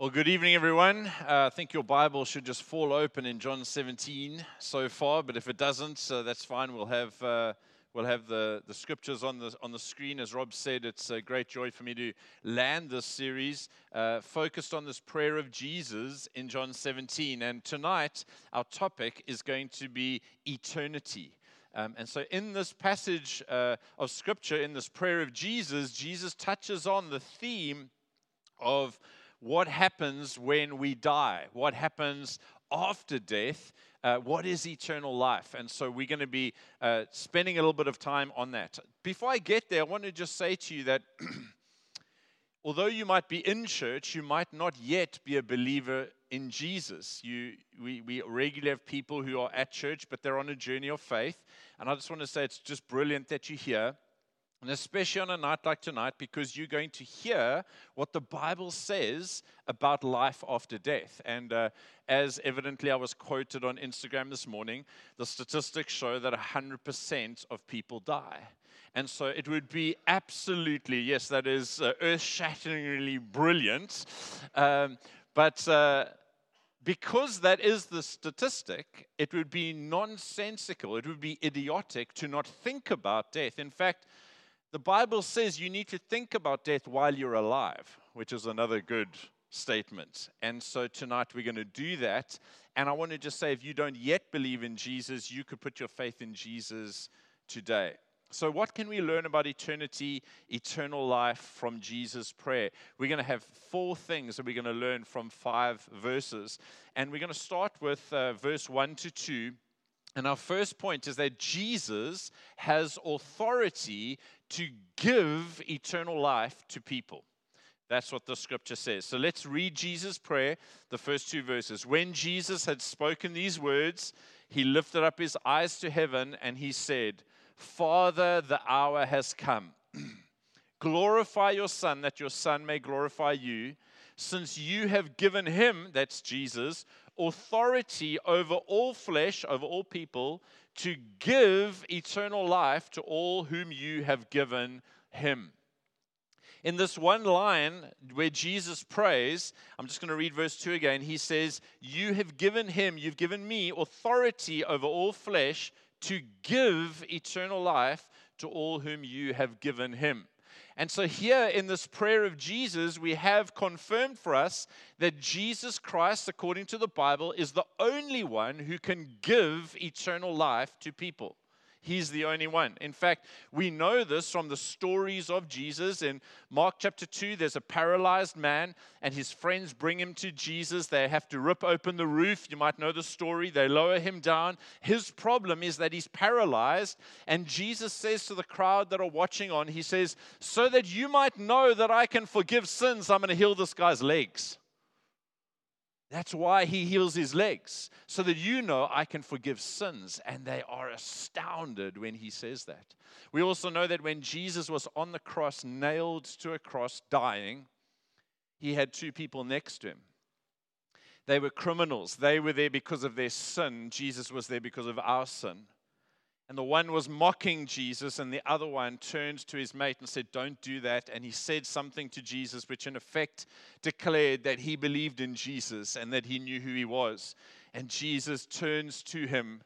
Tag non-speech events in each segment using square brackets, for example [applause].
Well, good evening, everyone. Uh, I think your Bible should just fall open in John 17 so far, but if it doesn't, uh, that's fine. We'll have uh, we'll have the, the scriptures on the on the screen. As Rob said, it's a great joy for me to land this series uh, focused on this prayer of Jesus in John 17. And tonight, our topic is going to be eternity. Um, and so, in this passage uh, of scripture, in this prayer of Jesus, Jesus touches on the theme of what happens when we die, what happens after death, uh, what is eternal life? And so we're going to be uh, spending a little bit of time on that. Before I get there, I want to just say to you that [clears throat] although you might be in church, you might not yet be a believer in Jesus. You, we, we regularly have people who are at church, but they're on a journey of faith. And I just want to say it's just brilliant that you're here. And especially on a night like tonight, because you're going to hear what the Bible says about life after death. And uh, as evidently I was quoted on Instagram this morning, the statistics show that 100% of people die. And so it would be absolutely, yes, that is uh, earth shatteringly brilliant. Um, but uh, because that is the statistic, it would be nonsensical, it would be idiotic to not think about death. In fact, the Bible says you need to think about death while you're alive, which is another good statement. And so tonight we're going to do that. And I want to just say if you don't yet believe in Jesus, you could put your faith in Jesus today. So, what can we learn about eternity, eternal life from Jesus' prayer? We're going to have four things that we're going to learn from five verses. And we're going to start with uh, verse 1 to 2 and our first point is that Jesus has authority to give eternal life to people. That's what the scripture says. So let's read Jesus' prayer, the first two verses. When Jesus had spoken these words, he lifted up his eyes to heaven and he said, Father, the hour has come. [clears throat] glorify your Son, that your Son may glorify you, since you have given him, that's Jesus, authority over all flesh, over all people, to give eternal life to all whom you have given him. In this one line where Jesus prays, I'm just going to read verse 2 again. He says, You have given him, you've given me authority over all flesh to give eternal life to all whom you have given him. And so, here in this prayer of Jesus, we have confirmed for us that Jesus Christ, according to the Bible, is the only one who can give eternal life to people. He's the only one. In fact, we know this from the stories of Jesus. In Mark chapter 2, there's a paralyzed man, and his friends bring him to Jesus. They have to rip open the roof. You might know the story. They lower him down. His problem is that he's paralyzed, and Jesus says to the crowd that are watching on, He says, So that you might know that I can forgive sins, I'm going to heal this guy's legs. That's why he heals his legs, so that you know I can forgive sins. And they are astounded when he says that. We also know that when Jesus was on the cross, nailed to a cross, dying, he had two people next to him. They were criminals. They were there because of their sin. Jesus was there because of our sin. And the one was mocking Jesus, and the other one turned to his mate and said, Don't do that. And he said something to Jesus, which in effect declared that he believed in Jesus and that he knew who he was. And Jesus turns to him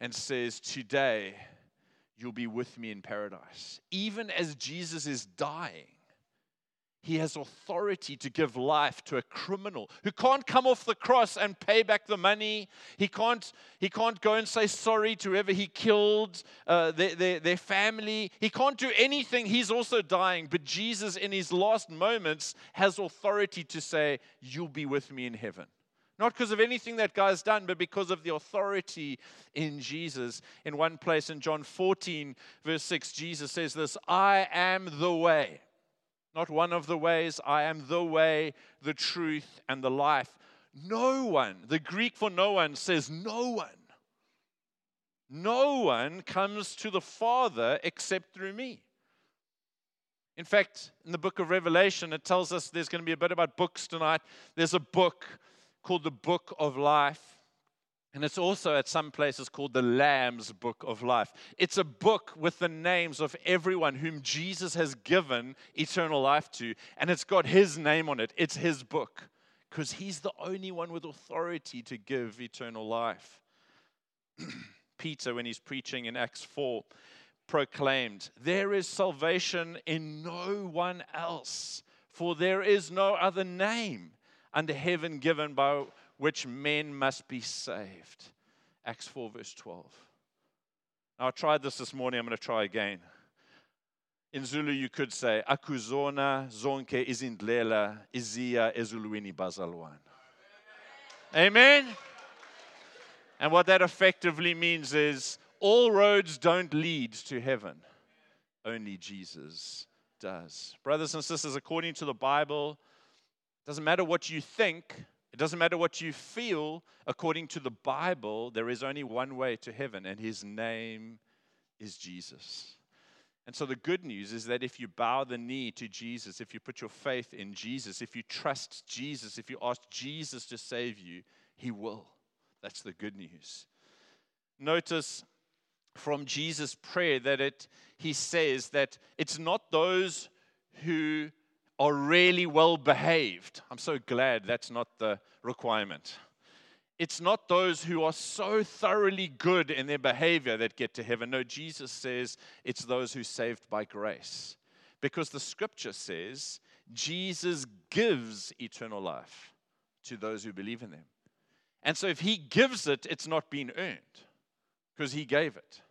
and says, Today you'll be with me in paradise. Even as Jesus is dying, he has authority to give life to a criminal who can't come off the cross and pay back the money. He can't, he can't go and say sorry to whoever he killed, uh, their, their, their family. He can't do anything. He's also dying. But Jesus, in his last moments, has authority to say, You'll be with me in heaven. Not because of anything that guy's done, but because of the authority in Jesus. In one place in John 14, verse 6, Jesus says this I am the way not one of the ways. I am the way, the truth, and the life. No one, the Greek for no one says no one. No one comes to the Father except through me. In fact, in the book of Revelation, it tells us there's going to be a bit about books tonight. There's a book called the Book of Life. And it's also at some places called the Lamb's Book of Life. It's a book with the names of everyone whom Jesus has given eternal life to, and it's got his name on it. It's his book. because he's the only one with authority to give eternal life. [clears throat] Peter, when he's preaching in Acts 4, proclaimed, There is salvation in no one else, for there is no other name under heaven given by which men must be saved. Acts 4, verse 12. Now, I tried this this morning, I'm going to try again. In Zulu, you could say, Akuzona zonke izindlela izia ezulwini bazalwan. Amen? And what that effectively means is all roads don't lead to heaven, only Jesus does. Brothers and sisters, according to the Bible, doesn't matter what you think, it doesn't matter what you feel, according to the Bible, there is only one way to heaven, and his name is Jesus. And so the good news is that if you bow the knee to Jesus, if you put your faith in Jesus, if you trust Jesus, if you ask Jesus to save you, he will. That's the good news. Notice from Jesus' prayer that it, he says that it's not those who are really well behaved. I'm so glad that's not the requirement. It's not those who are so thoroughly good in their behavior that get to heaven. No, Jesus says it's those who saved by grace. Because the scripture says Jesus gives eternal life to those who believe in him. And so if he gives it, it's not been earned because he gave it.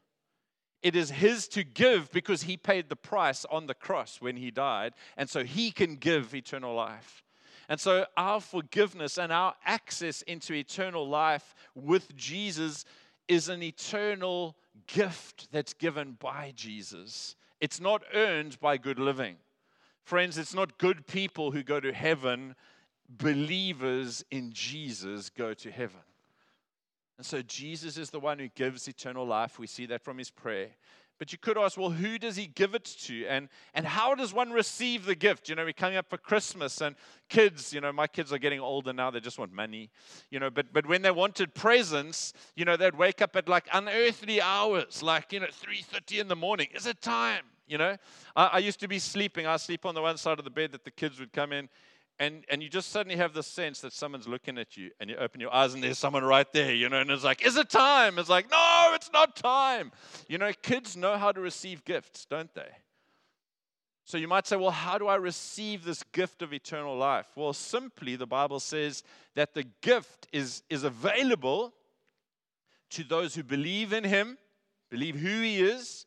It is his to give because he paid the price on the cross when he died. And so he can give eternal life. And so our forgiveness and our access into eternal life with Jesus is an eternal gift that's given by Jesus. It's not earned by good living. Friends, it's not good people who go to heaven believers in Jesus go to heaven. And so Jesus is the one who gives eternal life. We see that from his prayer. But you could ask, well, who does he give it to? And, and how does one receive the gift? You know, we're coming up for Christmas, and kids, you know, my kids are getting older now, they just want money. You know, but, but when they wanted presents, you know, they'd wake up at like unearthly hours, like, you know, 3.30 in the morning. Is it time? You know, I, I used to be sleeping. I sleep on the one side of the bed that the kids would come in and and you just suddenly have the sense that someone's looking at you and you open your eyes and there's someone right there you know and it's like is it time? It's like no it's not time. You know kids know how to receive gifts don't they? So you might say well how do i receive this gift of eternal life? Well simply the bible says that the gift is is available to those who believe in him believe who he is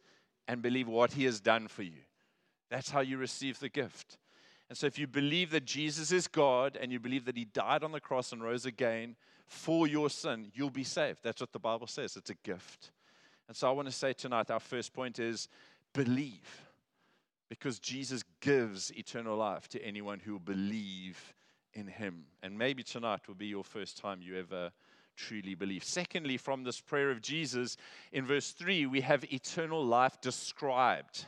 and believe what he has done for you. That's how you receive the gift and so, if you believe that Jesus is God and you believe that He died on the cross and rose again for your sin, you'll be saved. That's what the Bible says. It's a gift. And so, I want to say tonight our first point is believe, because Jesus gives eternal life to anyone who will believe in Him. And maybe tonight will be your first time you ever truly believe. Secondly, from this prayer of Jesus, in verse 3, we have eternal life described.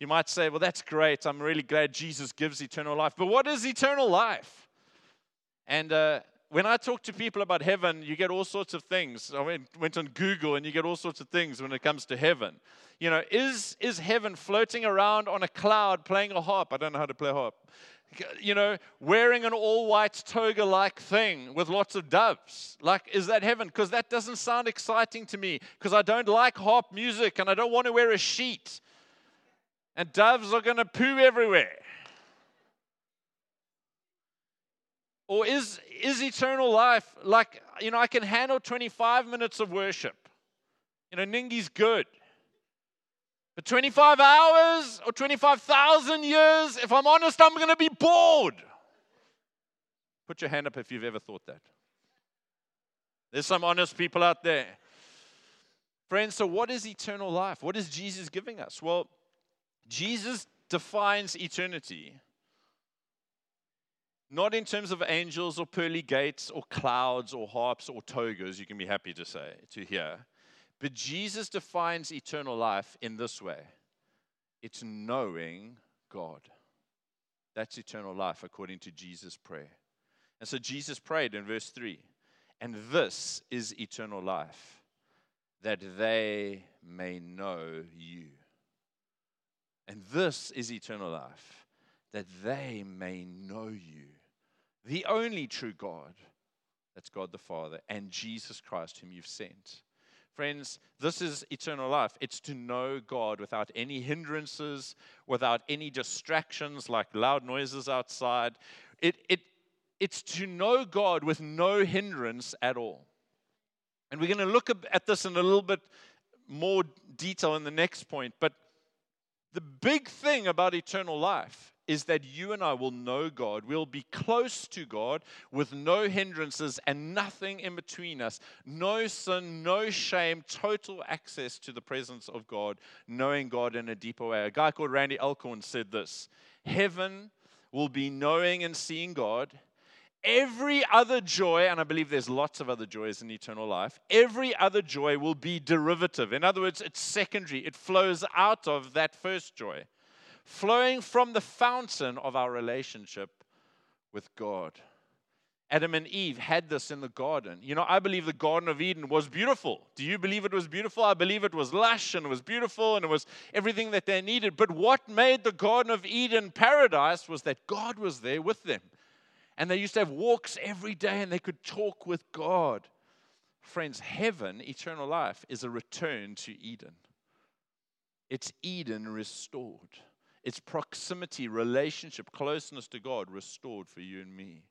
You might say, well, that's great. I'm really glad Jesus gives eternal life. But what is eternal life? And uh, when I talk to people about heaven, you get all sorts of things. I went, went on Google and you get all sorts of things when it comes to heaven. You know, is, is heaven floating around on a cloud playing a harp? I don't know how to play harp. You know, wearing an all white toga like thing with lots of doves. Like, is that heaven? Because that doesn't sound exciting to me because I don't like harp music and I don't want to wear a sheet and doves are going to poo everywhere? Or is, is eternal life like, you know, I can handle 25 minutes of worship? You know, Ningi's good. But 25 hours or 25,000 years, if I'm honest, I'm going to be bored. Put your hand up if you've ever thought that. There's some honest people out there. Friends, so what is eternal life? What is Jesus giving us? Well, Jesus defines eternity not in terms of angels or pearly gates or clouds or harps or togas, you can be happy to say, to hear. But Jesus defines eternal life in this way it's knowing God. That's eternal life according to Jesus' prayer. And so Jesus prayed in verse 3 and this is eternal life, that they may know you and this is eternal life, that they may know you, the only true God. That's God the Father and Jesus Christ, whom you've sent. Friends, this is eternal life. It's to know God without any hindrances, without any distractions like loud noises outside. It, it, it's to know God with no hindrance at all. And we're going to look at this in a little bit more detail in the next point. But the big thing about eternal life is that you and I will know God. We'll be close to God with no hindrances and nothing in between us. No sin, no shame, total access to the presence of God, knowing God in a deeper way. A guy called Randy Alcorn said this Heaven will be knowing and seeing God. Every other joy, and I believe there's lots of other joys in eternal life, every other joy will be derivative. In other words, it's secondary. It flows out of that first joy flowing from the fountain of our relationship with God. Adam and Eve had this in the garden. You know, I believe the Garden of Eden was beautiful. Do you believe it was beautiful? I believe it was lush and it was beautiful and it was everything that they needed. But what made the Garden of Eden paradise was that God was there with them. And they used to have walks every day and they could talk with God. Friends, heaven, eternal life, is a return to Eden. It's Eden restored. It's proximity, relationship, closeness to God restored for you and me.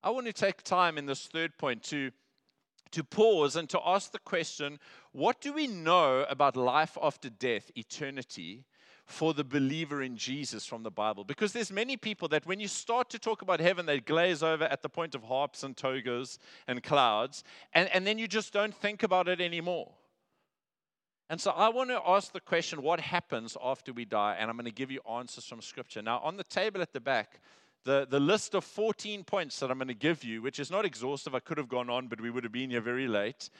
I want to take time in this third point to, to pause and to ask the question what do we know about life after death, eternity? For the believer in Jesus from the Bible. Because there's many people that when you start to talk about heaven, they glaze over at the point of harps and togas and clouds, and, and then you just don't think about it anymore. And so I want to ask the question what happens after we die? And I'm going to give you answers from Scripture. Now, on the table at the back, the, the list of 14 points that I'm going to give you, which is not exhaustive, I could have gone on, but we would have been here very late,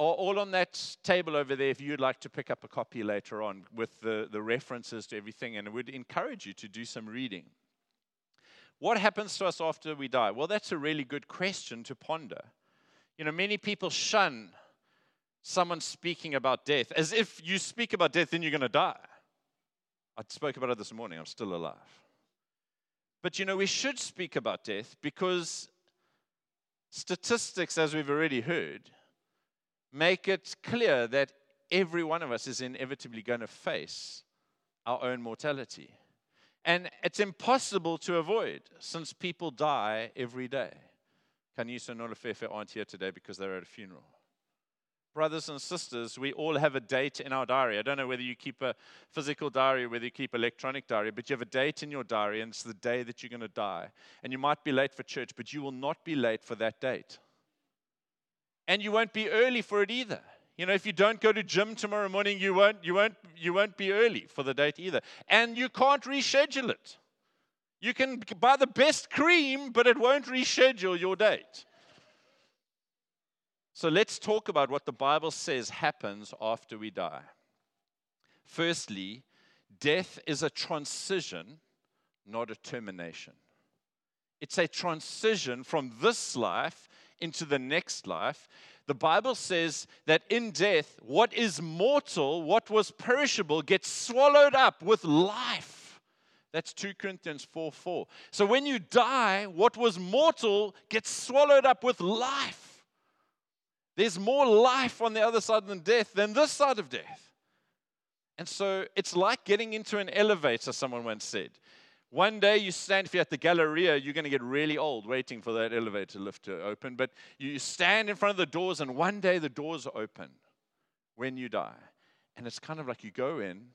are all on that table over there if you'd like to pick up a copy later on with the, the references to everything. And would encourage you to do some reading. What happens to us after we die? Well, that's a really good question to ponder. You know, many people shun someone speaking about death as if you speak about death, then you're going to die. I spoke about it this morning. I'm still alive. But you know, we should speak about death because statistics, as we've already heard, make it clear that every one of us is inevitably going to face our own mortality. And it's impossible to avoid since people die every day. Kanisa and Olafefe aren't here today because they're at a funeral brothers and sisters, we all have a date in our diary. I don't know whether you keep a physical diary, whether you keep electronic diary, but you have a date in your diary, and it's the day that you're going to die. And you might be late for church, but you will not be late for that date. And you won't be early for it either. You know, if you don't go to gym tomorrow morning, you won't, you won't, you won't be early for the date either. And you can't reschedule it. You can buy the best cream, but it won't reschedule your date. So let's talk about what the Bible says happens after we die. Firstly, death is a transition, not a termination. It's a transition from this life into the next life. The Bible says that in death, what is mortal, what was perishable, gets swallowed up with life. That's 2 Corinthians 4 4. So when you die, what was mortal gets swallowed up with life. There's more life on the other side than death than this side of death. And so it's like getting into an elevator, someone once said. One day you stand, if you're at the Galleria, you're going to get really old waiting for that elevator lift to open. But you stand in front of the doors, and one day the doors open when you die. And it's kind of like you go in,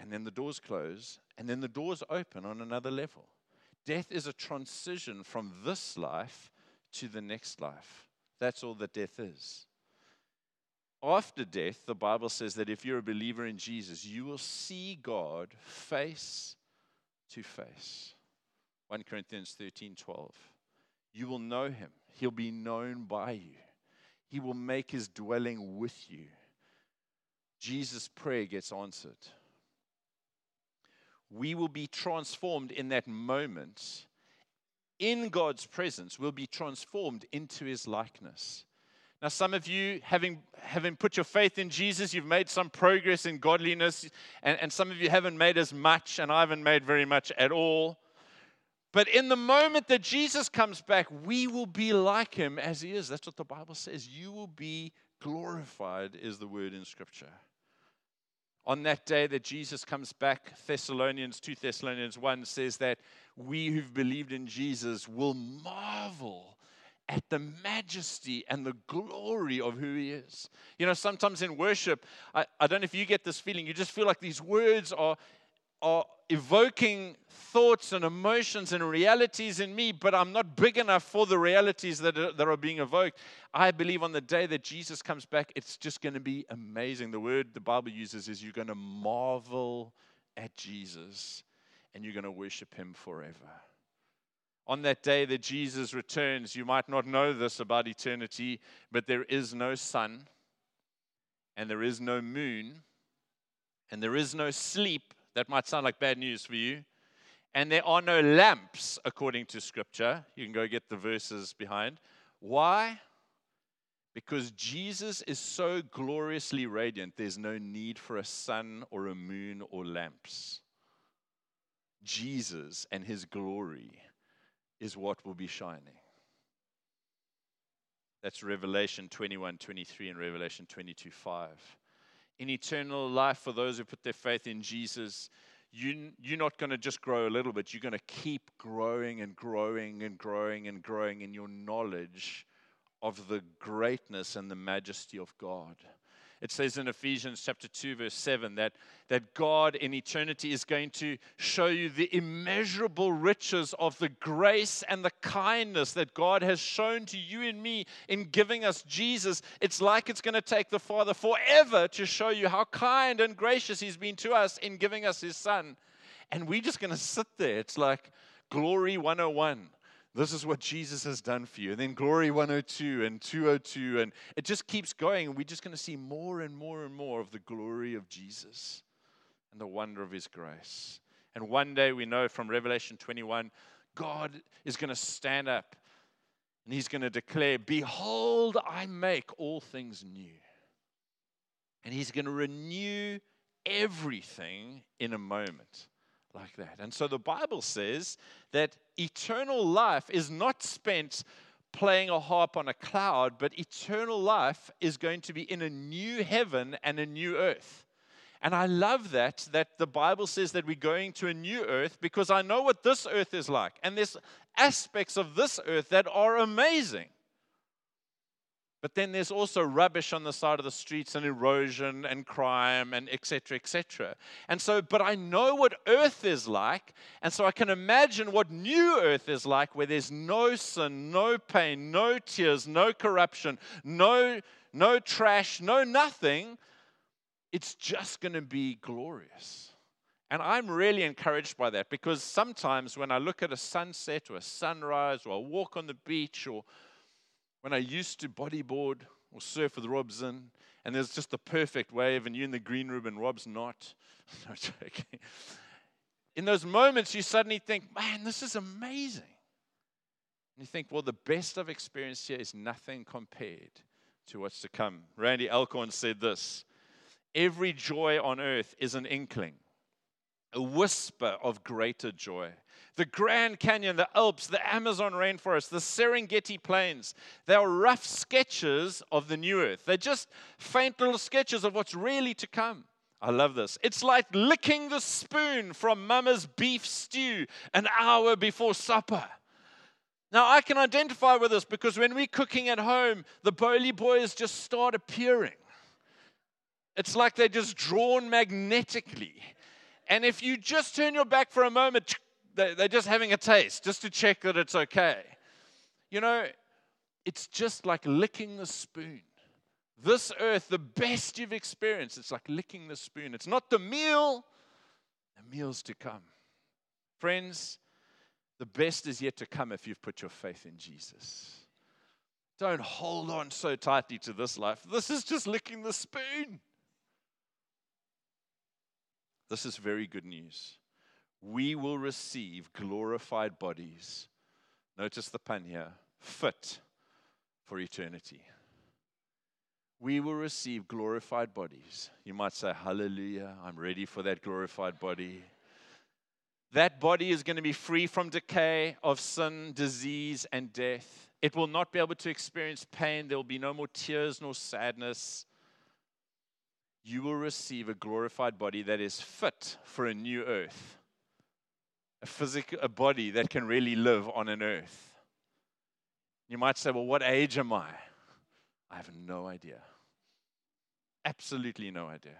and then the doors close, and then the doors open on another level. Death is a transition from this life to the next life. That's all that death is. After death, the Bible says that if you're a believer in Jesus, you will see God face to face. 1 Corinthians 13 12. You will know him, he'll be known by you, he will make his dwelling with you. Jesus' prayer gets answered. We will be transformed in that moment in God's presence we'll be transformed into his likeness. Now, some of you, having, having put your faith in Jesus, you've made some progress in godliness, and, and some of you haven't made as much, and I haven't made very much at all. But in the moment that Jesus comes back, we will be like him as he is. That's what the Bible says. You will be glorified, is the word in Scripture. On that day that Jesus comes back, Thessalonians 2 Thessalonians 1 says that we who've believed in Jesus will marvel at the majesty and the glory of who he is. You know, sometimes in worship, I, I don't know if you get this feeling, you just feel like these words are, are evoking thoughts and emotions and realities in me, but I'm not big enough for the realities that are, that are being evoked. I believe on the day that Jesus comes back, it's just going to be amazing. The word the Bible uses is you're going to marvel at Jesus and you're going to worship him forever on that day that Jesus returns, you might not know this about eternity, but there is no sun, and there is no moon, and there is no sleep. That might sound like bad news for you. And there are no lamps, according to Scripture. You can go get the verses behind. Why? Because Jesus is so gloriously radiant, there's no need for a sun or a moon or lamps. Jesus and his glory is what will be shining. That's Revelation 21 23 and Revelation 22 5. In eternal life, for those who put their faith in Jesus, you, you're not going to just grow a little bit. You're going to keep growing and growing and growing and growing in your knowledge of the greatness and the majesty of God. It says in Ephesians chapter 2, verse 7, that, that God in eternity is going to show you the immeasurable riches of the grace and the kindness that God has shown to you and me in giving us Jesus. It's like it's going to take the Father forever to show you how kind and gracious He's been to us in giving us His Son. And we're just going to sit there. It's like glory 101 this is what Jesus has done for you. And then Glory 102 and 202. And it just keeps going. And we're just going to see more and more and more of the glory of Jesus and the wonder of his grace. And one day we know from Revelation 21, God is going to stand up and he's going to declare, Behold, I make all things new. And he's going to renew everything in a moment like that. And so the Bible says that eternal life is not spent playing a harp on a cloud, but eternal life is going to be in a new heaven and a new earth. And I love that, that the Bible says that we're going to a new earth because I know what this earth is like. And there's aspects of this earth that are amazing. But then there's also rubbish on the side of the streets and erosion and crime and etc. etc. And so, but I know what earth is like, and so I can imagine what new earth is like where there's no sin, no pain, no tears, no corruption, no, no trash, no nothing. It's just going to be glorious. And I'm really encouraged by that because sometimes when I look at a sunset or a sunrise or I walk on the beach or when I used to bodyboard or surf with Robson, and there's just the perfect wave, and you in the green room and Rob's not. [laughs] no joking. In those moments, you suddenly think, man, this is amazing. And you think, well, the best I've experienced here is nothing compared to what's to come. Randy Alcorn said this Every joy on earth is an inkling, a whisper of greater joy the Grand Canyon, the Alps, the Amazon rainforest, the Serengeti plains. They are rough sketches of the new earth. They're just faint little sketches of what's really to come. I love this. It's like licking the spoon from mama's beef stew an hour before supper. Now, I can identify with this because when we're cooking at home, the bowly boys just start appearing. It's like they're just drawn magnetically. And if you just turn your back for a moment, they're just having a taste, just to check that it's okay. You know, it's just like licking the spoon. This earth, the best you've experienced, it's like licking the spoon. It's not the meal, the meal's to come. Friends, the best is yet to come if you've put your faith in Jesus. Don't hold on so tightly to this life. This is just licking the spoon. This is very good news we will receive glorified bodies. Notice the pun here fit for eternity. We will receive glorified bodies. You might say, Hallelujah, I'm ready for that glorified body. That body is going to be free from decay, of sin, disease, and death. It will not be able to experience pain. There will be no more tears nor sadness. You will receive a glorified body that is fit for a new earth, a physical a body that can really live on an earth. You might say, Well, what age am I? I have no idea. Absolutely no idea.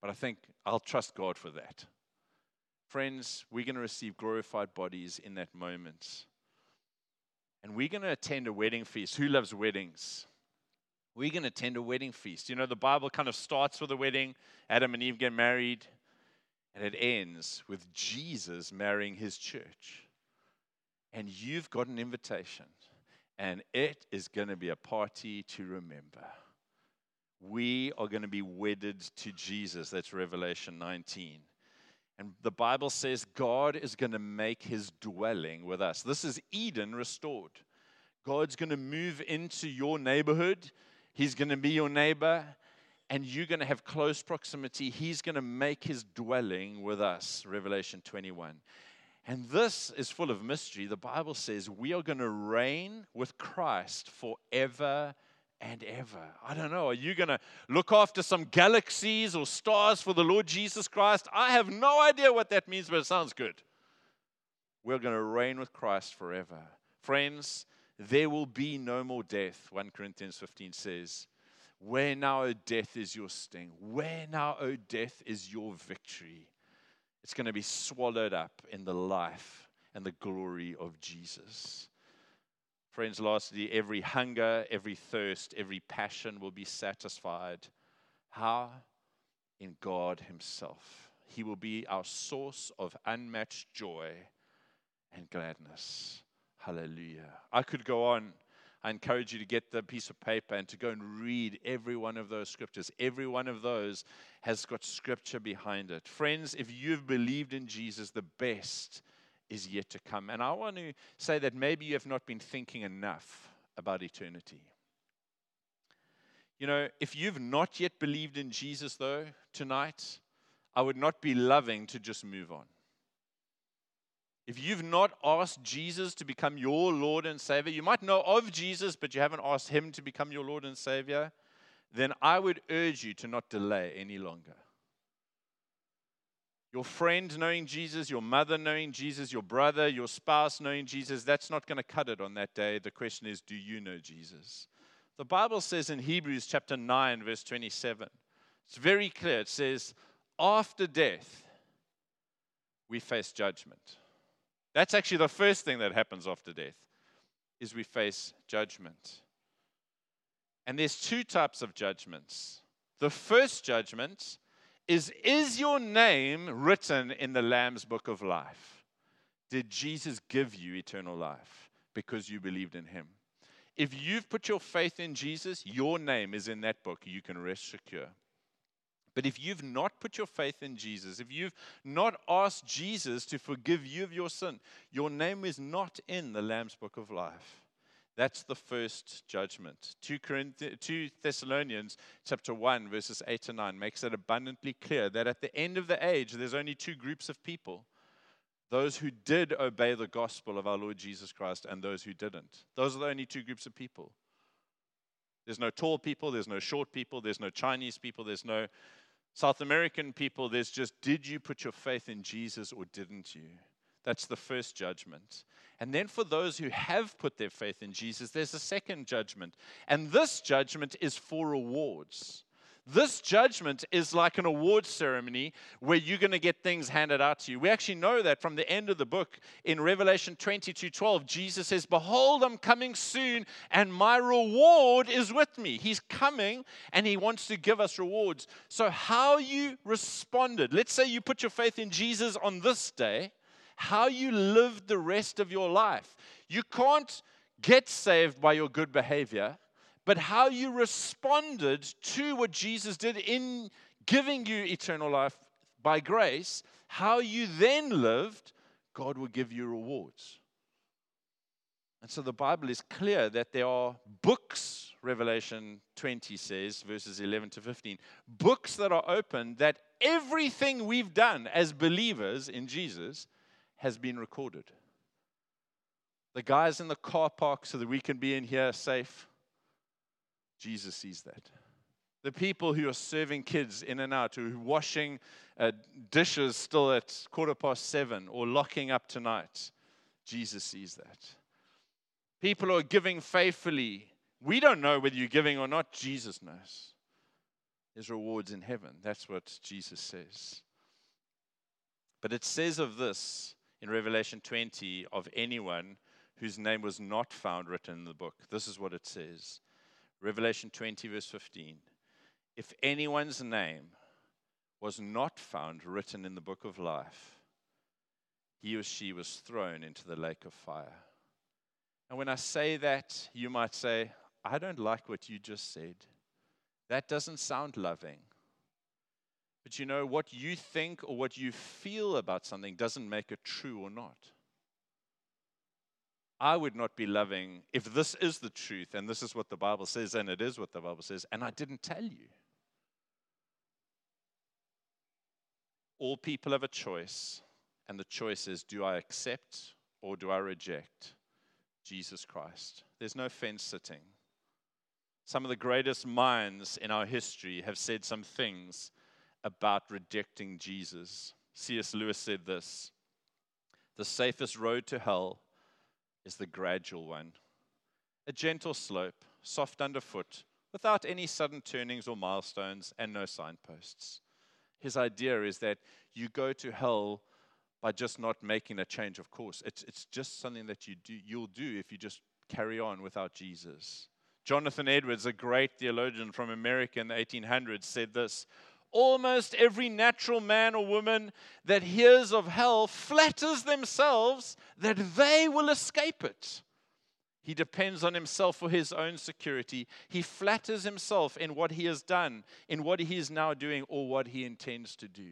But I think I'll trust God for that. Friends, we're going to receive glorified bodies in that moment. And we're going to attend a wedding feast. Who loves weddings? We're going to attend a wedding feast. You know, the Bible kind of starts with a wedding, Adam and Eve get married, and it ends with Jesus marrying his church. And you've got an invitation, and it is going to be a party to remember. We are going to be wedded to Jesus. That's Revelation 19. And the Bible says God is going to make his dwelling with us. This is Eden restored. God's going to move into your neighborhood, he's going to be your neighbor, and you're going to have close proximity. He's going to make his dwelling with us. Revelation 21. And this is full of mystery. The Bible says we are going to reign with Christ forever and ever. I don't know. Are you going to look after some galaxies or stars for the Lord Jesus Christ? I have no idea what that means, but it sounds good. We're going to reign with Christ forever. Friends, there will be no more death, 1 Corinthians 15 says. Where now, O death, is your sting? Where now, O death, is your victory? It's going to be swallowed up in the life and the glory of Jesus. Friends, lastly, every hunger, every thirst, every passion will be satisfied. How? In God Himself. He will be our source of unmatched joy and gladness. Hallelujah. I could go on. I encourage you to get the piece of paper and to go and read every one of those scriptures. Every one of those has got scripture behind it. Friends, if you've believed in Jesus, the best is yet to come. And I want to say that maybe you have not been thinking enough about eternity. You know, if you've not yet believed in Jesus, though, tonight, I would not be loving to just move on. If you've not asked Jesus to become your Lord and Savior, you might know of Jesus, but you haven't asked Him to become your Lord and Savior, then I would urge you to not delay any longer your friend knowing Jesus, your mother knowing Jesus, your brother, your spouse knowing Jesus, that's not going to cut it on that day. The question is, do you know Jesus? The Bible says in Hebrews chapter 9, verse 27, it's very clear. It says, after death, we face judgment. That's actually the first thing that happens after death, is we face judgment. And there's two types of judgments. The first judgment is Is your name written in the Lamb's book of life? Did Jesus give you eternal life because you believed in him? If you've put your faith in Jesus, your name is in that book. You can rest secure. But if you've not put your faith in Jesus, if you've not asked Jesus to forgive you of your sin, your name is not in the Lamb's book of life. That's the first judgment. 2, 2 Thessalonians chapter 1, verses 8 to 9 makes it abundantly clear that at the end of the age, there's only two groups of people those who did obey the gospel of our Lord Jesus Christ and those who didn't. Those are the only two groups of people. There's no tall people, there's no short people, there's no Chinese people, there's no South American people. There's just, did you put your faith in Jesus or didn't you? That's the first judgment. And then for those who have put their faith in Jesus, there's a second judgment. And this judgment is for rewards. This judgment is like an award ceremony where you're going to get things handed out to you. We actually know that from the end of the book in Revelation 22 12. Jesus says, Behold, I'm coming soon, and my reward is with me. He's coming and he wants to give us rewards. So, how you responded, let's say you put your faith in Jesus on this day, how you lived the rest of your life. You can't get saved by your good behavior, but how you responded to what Jesus did in giving you eternal life by grace, how you then lived, God will give you rewards. And so the Bible is clear that there are books Revelation 20 says, verses 11 to 15. Books that are open that everything we've done as believers in Jesus has been recorded. The guys in the car park so that we can be in here safe, Jesus sees that. The people who are serving kids in and out, who are washing uh, dishes still at quarter past seven or locking up tonight, Jesus sees that. People who are giving faithfully. We don't know whether you're giving or not. Jesus knows. There's rewards in heaven. That's what Jesus says. But it says of this in Revelation 20 of anyone whose name was not found written in the book. This is what it says Revelation 20, verse 15. If anyone's name was not found written in the book of life, he or she was thrown into the lake of fire. And when I say that, you might say, I don't like what you just said. That doesn't sound loving. But you know, what you think or what you feel about something doesn't make it true or not. I would not be loving if this is the truth and this is what the Bible says and it is what the Bible says, and I didn't tell you. All people have a choice, and the choice is do I accept or do I reject Jesus Christ? There's no fence sitting. Some of the greatest minds in our history have said some things about rejecting Jesus. C.S. Lewis said this The safest road to hell is the gradual one. A gentle slope, soft underfoot, without any sudden turnings or milestones, and no signposts. His idea is that you go to hell by just not making a change of course. It's, it's just something that you do, you'll do if you just carry on without Jesus. Jonathan Edwards, a great theologian from America in the 1800s, said this Almost every natural man or woman that hears of hell flatters themselves that they will escape it. He depends on himself for his own security. He flatters himself in what he has done, in what he is now doing, or what he intends to do.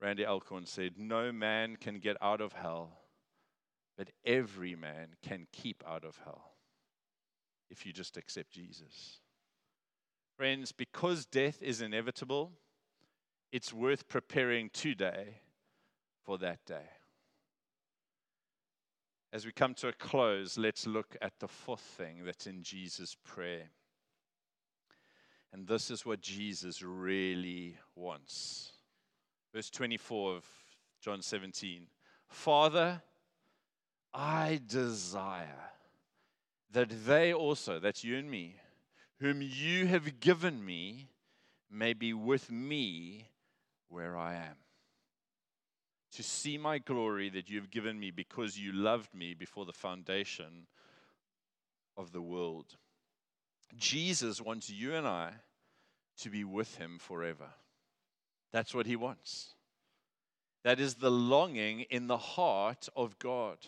Randy Alcorn said, No man can get out of hell, but every man can keep out of hell if you just accept Jesus. Friends, because death is inevitable, it's worth preparing today for that day. As we come to a close, let's look at the fourth thing that's in Jesus' prayer. And this is what Jesus really wants. Verse 24 of John 17 Father, I desire that they also, that's you and me, whom you have given me may be with me where I am. To see my glory that you have given me because you loved me before the foundation of the world. Jesus wants you and I to be with him forever. That's what he wants. That is the longing in the heart of God.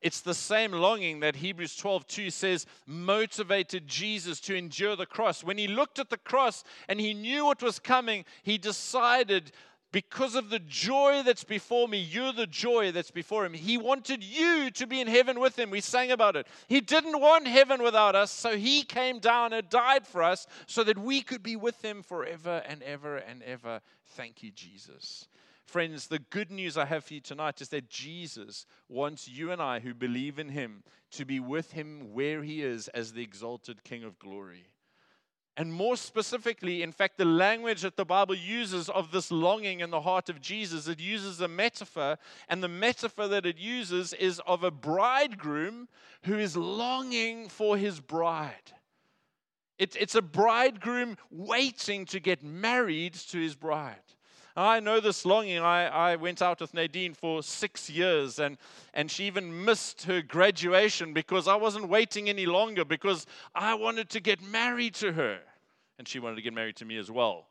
It's the same longing that Hebrews 12 2 says motivated Jesus to endure the cross. When he looked at the cross and he knew what was coming, he decided, because of the joy that's before me, you're the joy that's before him. He wanted you to be in heaven with him. We sang about it. He didn't want heaven without us, so he came down and died for us so that we could be with him forever and ever and ever. Thank you, Jesus. Friends, the good news I have for you tonight is that Jesus wants you and I who believe in him to be with him where he is as the exalted King of glory. And more specifically, in fact, the language that the Bible uses of this longing in the heart of Jesus, it uses a metaphor. And the metaphor that it uses is of a bridegroom who is longing for his bride. It, it's a bridegroom waiting to get married to his bride. I know this longing. I, I went out with Nadine for six years, and, and she even missed her graduation because I wasn't waiting any longer because I wanted to get married to her. And she wanted to get married to me as well.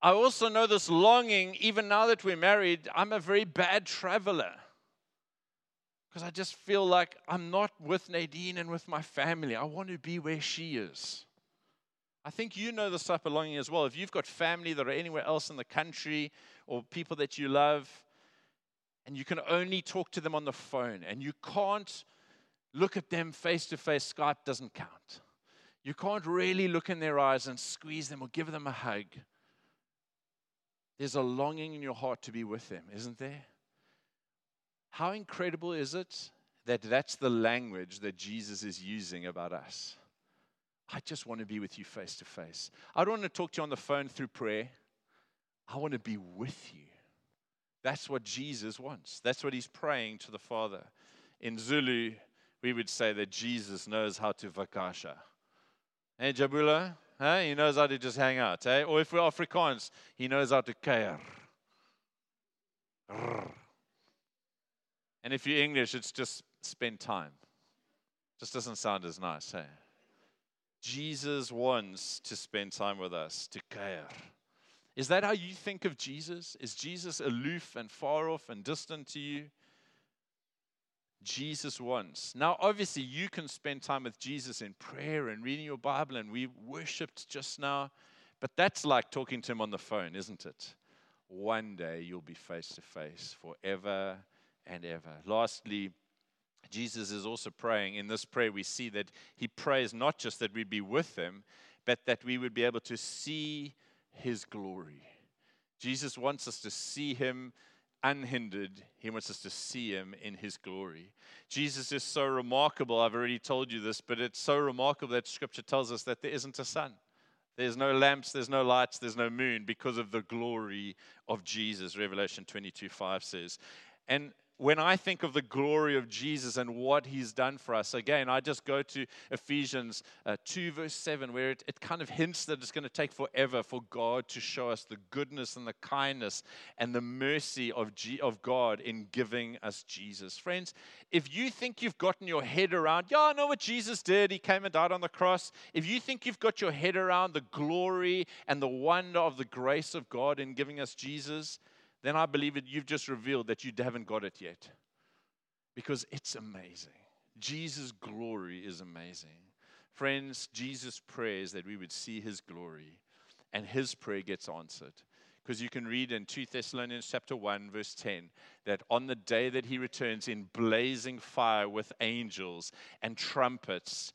I also know this longing, even now that we're married, I'm a very bad traveler. Because I just feel like I'm not with Nadine and with my family. I want to be where she is. I think you know this type of longing as well. If you've got family that are anywhere else in the country or people that you love, and you can only talk to them on the phone, and you can't look at them face to face. Skype doesn't count. You can't really look in their eyes and squeeze them or give them a hug. There's a longing in your heart to be with them, isn't there? How incredible is it that that's the language that Jesus is using about us? I just want to be with you face to face. I don't want to talk to you on the phone through prayer. I want to be with you. That's what Jesus wants. That's what he's praying to the Father. In Zulu, we would say that Jesus knows how to vakasha. Hey, Jabula, he knows how to just hang out. Hey? Or if we're Afrikaans, he knows how to kuier. And if you're English, it's just spend time. Just doesn't sound as nice, hey? Jesus wants to spend time with us, to care. Is that how you think of Jesus? Is Jesus aloof and far off and distant to you? Jesus wants. Now, obviously, you can spend time with Jesus in prayer and reading your Bible, and we worshiped just now, but that's like talking to him on the phone, isn't it? One day you'll be face to face forever and ever. Lastly, Jesus is also praying. In this prayer, we see that he prays not just that we'd be with him, but that we would be able to see his glory. Jesus wants us to see him unhindered. He wants us to see him in his glory. Jesus is so remarkable. I've already told you this, but it's so remarkable that scripture tells us that there isn't a sun. There's no lamps, there's no lights, there's no moon because of the glory of Jesus, Revelation 22 5 says. And when I think of the glory of Jesus and what he's done for us, again, I just go to Ephesians uh, 2, verse 7, where it, it kind of hints that it's going to take forever for God to show us the goodness and the kindness and the mercy of, G- of God in giving us Jesus. Friends, if you think you've gotten your head around, yeah, I know what Jesus did, he came and died on the cross. If you think you've got your head around the glory and the wonder of the grace of God in giving us Jesus, then I believe that you've just revealed that you haven't got it yet. Because it's amazing. Jesus' glory is amazing. Friends, Jesus prays that we would see his glory, and his prayer gets answered. Because you can read in 2 Thessalonians chapter 1, verse 10, that on the day that he returns in blazing fire with angels and trumpets,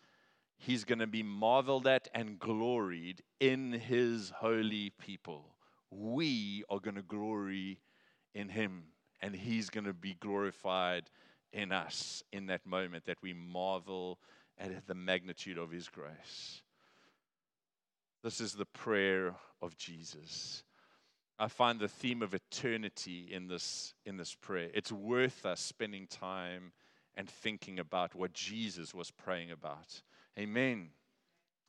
he's going to be marveled at and gloried in his holy people we are going to glory in him and he's going to be glorified in us in that moment that we marvel at the magnitude of his grace. This is the prayer of Jesus. I find the theme of eternity in this, in this prayer. It's worth us spending time and thinking about what Jesus was praying about. Amen.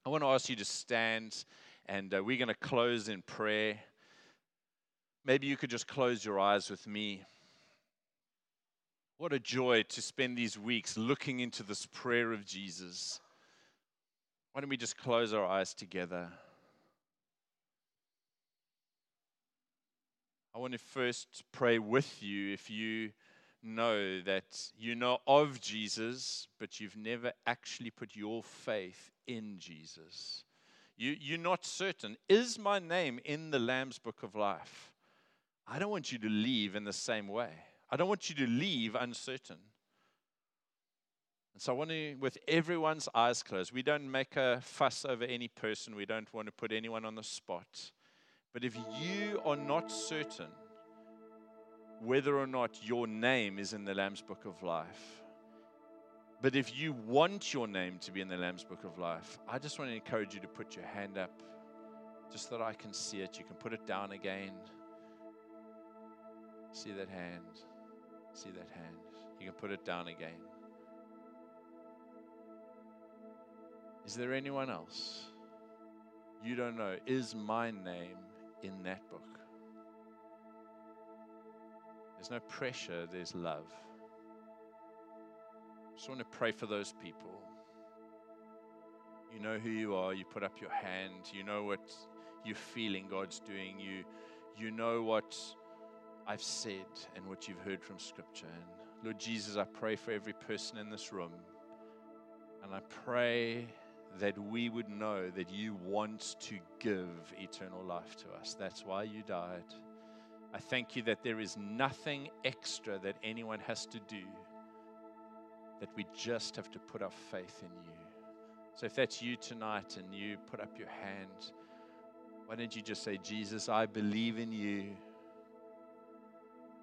I want to ask you to stand, and uh, we're going to close in prayer. Maybe you could just close your eyes with me. What a joy to spend these weeks looking into this prayer of Jesus. Why don't we just close our eyes together? I want to first pray with you if you know that you know of Jesus, but you've never actually put your faith in Jesus. You, you're not certain. Is my name in the Lamb's book of life? I don't want you to leave in the same way. I don't want you to leave uncertain. And so I want to, with everyone's eyes closed, we don't make a fuss over any person. We don't want to put anyone on the spot. But if you are not certain whether or not your name is in the Lamb's Book of Life, but if you want your name to be in the Lamb's Book of Life, I just want to encourage you to put your hand up just so that I can see it. You can put it down again. See that hand. See that hand. You can put it down again. Is there anyone else you don't know? Is my name in that book? There's no pressure, there's love. Just want to pray for those people. You know who you are, you put up your hand, you know what you're feeling God's doing, you you know what I've said and what you've heard from Scripture. And Lord Jesus, I pray for every person in this room. And I pray that we would know that you want to give eternal life to us. That's why you died. I thank you that there is nothing extra that anyone has to do that we just have to put our faith in you. So if that's you tonight and you put up your hand, why don't you just say, Jesus, I believe in you.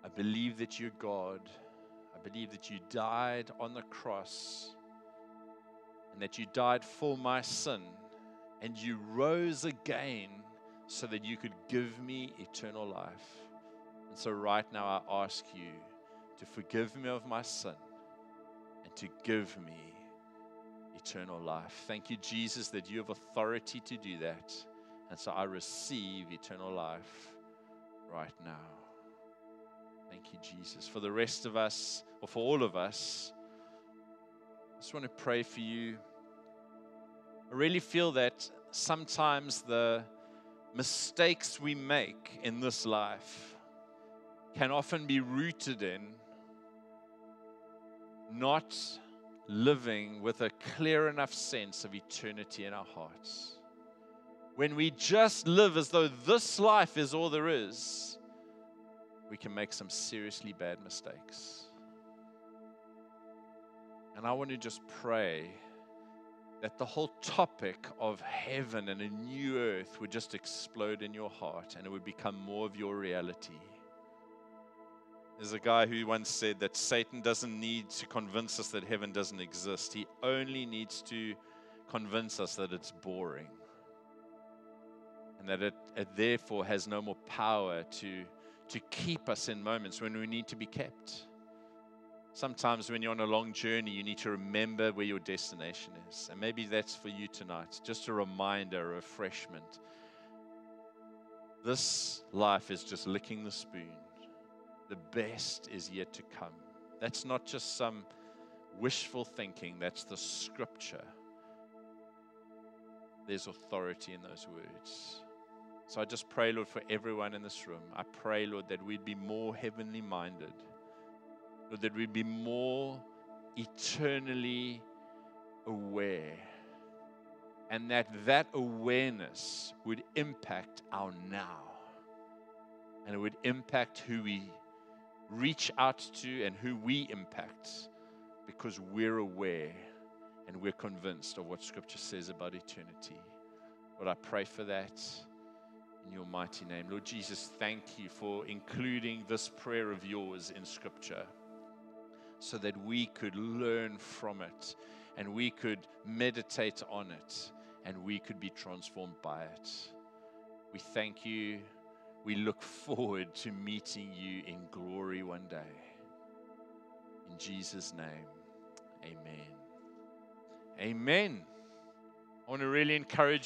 I believe that you're God. I believe that you died on the cross and that you died for my sin and you rose again so that you could give me eternal life. And so, right now, I ask you to forgive me of my sin and to give me eternal life. Thank you, Jesus, that you have authority to do that. And so I receive eternal life right now. Thank you, Jesus. For the rest of us, or for all of us, I just want to pray for you. I really feel that sometimes the mistakes we make in this life can often be rooted in not living with a clear enough sense of eternity in our hearts. When we just live as though this life is all there is, we can make some seriously bad mistakes. And I want to just pray that the whole topic of heaven and a new earth would just explode in your heart and it would become more of your reality. There's a guy who once said that Satan doesn't need to convince us that heaven doesn't exist, he only needs to convince us that it's boring and that it, it therefore has no more power to, to keep us in moments when we need to be kept. Sometimes when you're on a long journey, you need to remember where your destination is. And maybe that's for you tonight. Just a reminder, a refreshment. This life is just licking the spoon. The best is yet to come. That's not just some wishful thinking, that's the scripture. There's authority in those words. So I just pray, Lord, for everyone in this room. I pray, Lord, that we'd be more heavenly minded. Lord, that we'd be more eternally aware. And that that awareness would impact our now. And it would impact who we reach out to and who we impact because we're aware and we're convinced of what scripture says about eternity. Lord i pray for that in your mighty name lord jesus thank you for including this prayer of yours in scripture so that we could learn from it and we could meditate on it and we could be transformed by it. We thank you. We look forward to meeting you in glory one day. In Jesus' name, amen. Amen. I want to really encourage